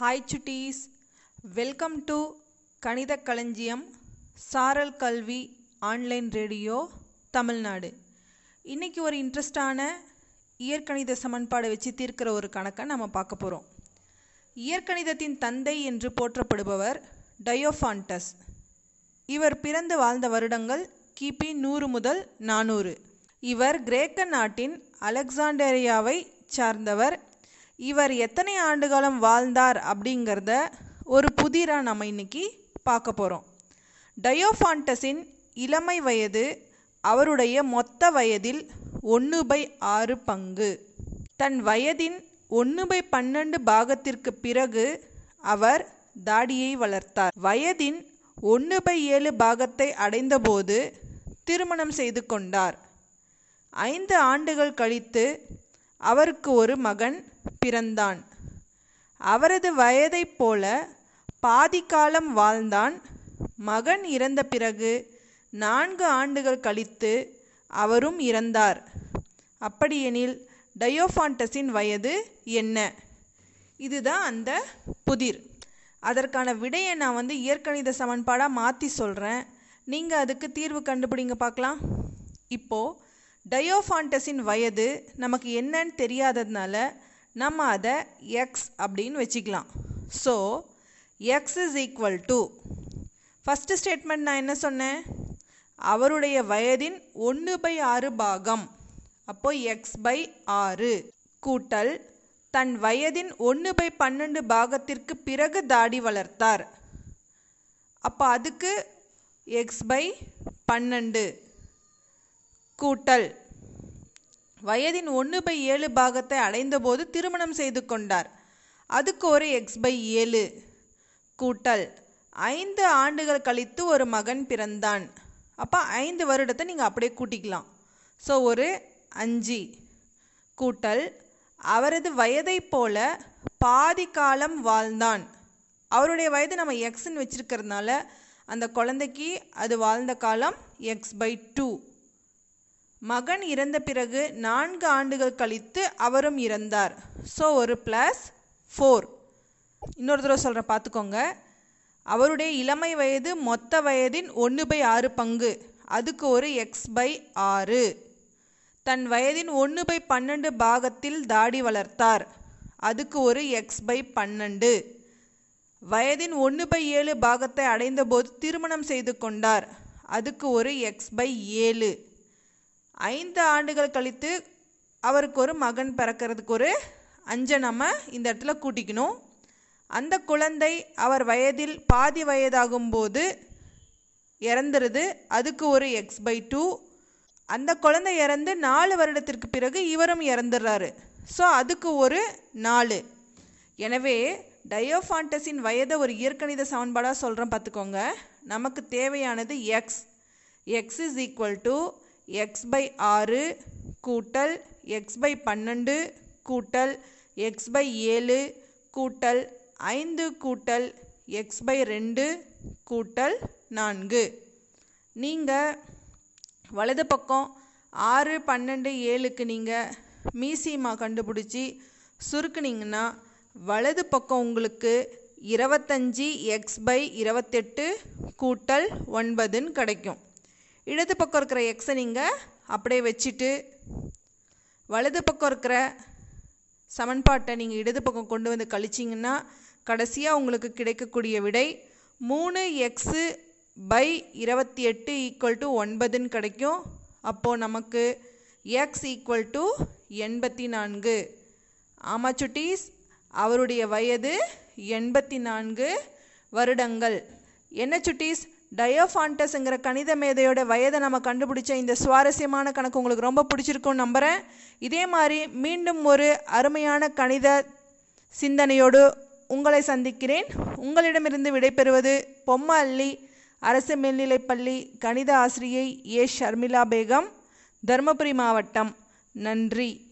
Hi Chutties welcome to கணித களஞ்சியம் சாரல் கல்வி ஆன்லைன் ரேடியோ தமிழ்நாடு இன்னைக்கு ஒரு இன்ட்ரெஸ்டான இயற்கணித சமன்பாடை வச்சு தீர்க்கிற ஒரு கணக்கை நம்ம பார்க்க போகிறோம் இயற்கணிதத்தின் தந்தை என்று போற்றப்படுபவர் டயோஃபான்டஸ் இவர் பிறந்து வாழ்ந்த வருடங்கள் கிபி நூறு முதல் நானூறு. இவர் கிரேக்க நாட்டின் அலெக்சாண்டரியாவை சார்ந்தவர் இவர் எத்தனை ஆண்டுகாலம் வாழ்ந்தார் அப்படிங்கிறத ஒரு புதிராக நம்ம இன்னைக்கு பார்க்க போகிறோம் டயோஃபான்டஸின் இளமை வயது அவருடைய மொத்த வயதில் ஒன்று பை ஆறு பங்கு. தன் வயதின் ஒன்று பை பன்னெண்டு பாகத்திற்கு பிறகு அவர் தாடியை வளர்த்தார். வயதின் ஒன்று பை ஏழு பாகத்தை அடைந்தபோது திருமணம் செய்து கொண்டார். ஐந்து ஆண்டுகள் கழித்து அவருக்கு ஒரு மகன் பிறந்தான். அவரது வயதைப் போல பாதிக்காலம் வாழ்ந்தான். மகன் இறந்த பிறகு நான்கு ஆண்டுகள் கழித்து அவரும் இறந்தார். அப்படியெனில் டயோஃபான்டஸின் வயது என்ன? இதுதான் அந்த புதிர். அதற்கான விடையை நான் வந்து இயற்கணித சமன்பாடாக மாற்றி சொல்கிறேன் நீங்கள் அதுக்கு தீர்வு கண்டுபிடிங்க பார்க்கலாம். இப்போது டயோஃபான்டஸின் வயது நமக்கு என்னன்னு தெரியாததுனால நம்ம அதை எக்ஸ் அப்படின்னு வச்சுக்கலாம். So X is equal to first statement நான் என்ன சொன்னேன்? அவருடைய வயதின் ஒன்று பை ஆறு பாகம் அப்போ எக்ஸ் பை ஆறு கூட்டல் தன் வயதின் ஒன்று பை பன்னெண்டு பாகத்திற்கு பிறகு தாடி வளர்த்தார். அப்போ அதுக்கு எக்ஸ் பை பன்னெண்டு கூட்டல் வயதின் ஒன்று பை ஏழு பாகத்தை அடைந்தபோது திருமணம் செய்து கொண்டார். அதுக்கு ஒரு எக்ஸ் பை ஏழு கூட்டல் ஐந்து ஆண்டுகள் கழித்து ஒரு மகன் பிறந்தான். அப்போ ஐந்து வருடத்தை நீங்கள் அப்படியே கூட்டிக்கலாம். ஸோ ஒரு அஞ்சு கூட்டல் அவரது வயதைப் போல பாதி காலம் வாழ்ந்தான். அவருடைய வயது நம்ம எக்ஸ்ன்னு வச்சுருக்கிறதுனால அந்த குழந்தைக்கு அது வாழ்ந்த காலம் எக்ஸ் பை டூ. மகன் இறந்த பிறகு நான்கு ஆண்டுகள் கழித்து அவரும் இறந்தார். ஸோ ஒரு ப்ளஸ் ஃபோர் இன்னொரு தடவை சொல்கிறேன் பார்த்துக்கோங்க. அவருடைய இளமை வயது மொத்த வயதின் ஒன்று பை ஆறு பங்கு. அதுக்கு ஒரு எக்ஸ் பை ஆறு. தன் வயதின் ஒன்று பை பன்னெண்டு பாகத்தில் தாடி வளர்த்தார். அதுக்கு ஒரு எக்ஸ் பை பன்னெண்டு. வயதின் ஒன்று பை ஏழு பாகத்தை அடைந்தபோது திருமணம் செய்து கொண்டார். அதுக்கு ஒரு எக்ஸ் பை ஏழு. ஐந்து ஆண்டுகள் கழித்து அவருக்கு ஒரு மகன் பிறக்கிறதுக்கு ஒரு அஞ்சை நம்ம இந்த இடத்துல கூட்டிக்கணும். அந்த குழந்தை அவர் வயதில் பாதி வயதாகும்போது இறந்துருது. அதுக்கு ஒரு எக்ஸ் பை டூ அந்த குழந்தை இறந்து நாலு வருடத்திற்கு பிறகு இவரும் இறந்துடுறாரு ஸோ அதுக்கு ஒரு நாலு. எனவே டயோஃபான்டஸின் வயதை ஒரு இயற்கணித சமன்பாடாக சொல்கிறேன் பார்த்துக்கோங்க. நமக்கு தேவையானது X X is equal to X by ஆறு கூட்டல் எக்ஸ் பை பன்னெண்டு கூட்டல் எக்ஸ் பை ஏழு கூட்டல் ஐந்து கூட்டல் எக்ஸ் பை ரெண்டு கூட்டல் நான்கு. நீங்கள் வலது பக்கம் ஆறு பன்னெண்டு ஏழுக்கு நீங்கள் மீசிமா கண்டுபிடிச்சி சுருக்குனீங்கன்னா வலது பக்கம் உங்களுக்கு இருபத்தஞ்சி எக்ஸ் பை இருபத்தெட்டு கூட்டல் ஒன்பதுன்னு கிடைக்கும். இடது பக்கம் இருக்கிற எக்ஸை நீங்கள் அப்படியே வச்சுட்டு வலது பக்கம் இருக்கிற சமன்பாட்டை நீங்கள் இடது பக்கம் கொண்டு வந்து கழிச்சிங்கன்னா கடைசியாக உங்களுக்கு கிடைக்கக்கூடிய விடை மூணு எக்ஸு பை இருபத்தி எட்டு ஈக்குவல் டு ஒன்பதுன்னு கிடைக்கும். அப்போது நமக்கு எக்ஸ் ஈக்குவல் டு எண்பத்தி நான்கு. ஆமாச்சுட்டீஸ் அவருடைய வயது எண்பத்தி நான்கு வருடங்கள். என்ன சுட்டீஸ்? டயோஃபான்டஸ்ங்கிற கணித மேதையோட வயதை நம்ம கண்டுபிடிச்ச இந்த சுவாரஸ்யமான கணக்கு உங்களுக்கு ரொம்ப பிடிச்சிருக்கும்னு நம்புகிறேன் இதே மாதிரி மீண்டும் ஒரு அருமையான கணித சிந்தனையோடு உங்களை சந்திக்கிறேன். உங்களிடமிருந்து விடைபெறுவது பொம்ம அள்ளி அரசு மேல்நிலைப்பள்ளி கணித ஆசிரியை ஏ. ஷர்மிளா பேகம் தருமபுரி மாவட்டம். நன்றி.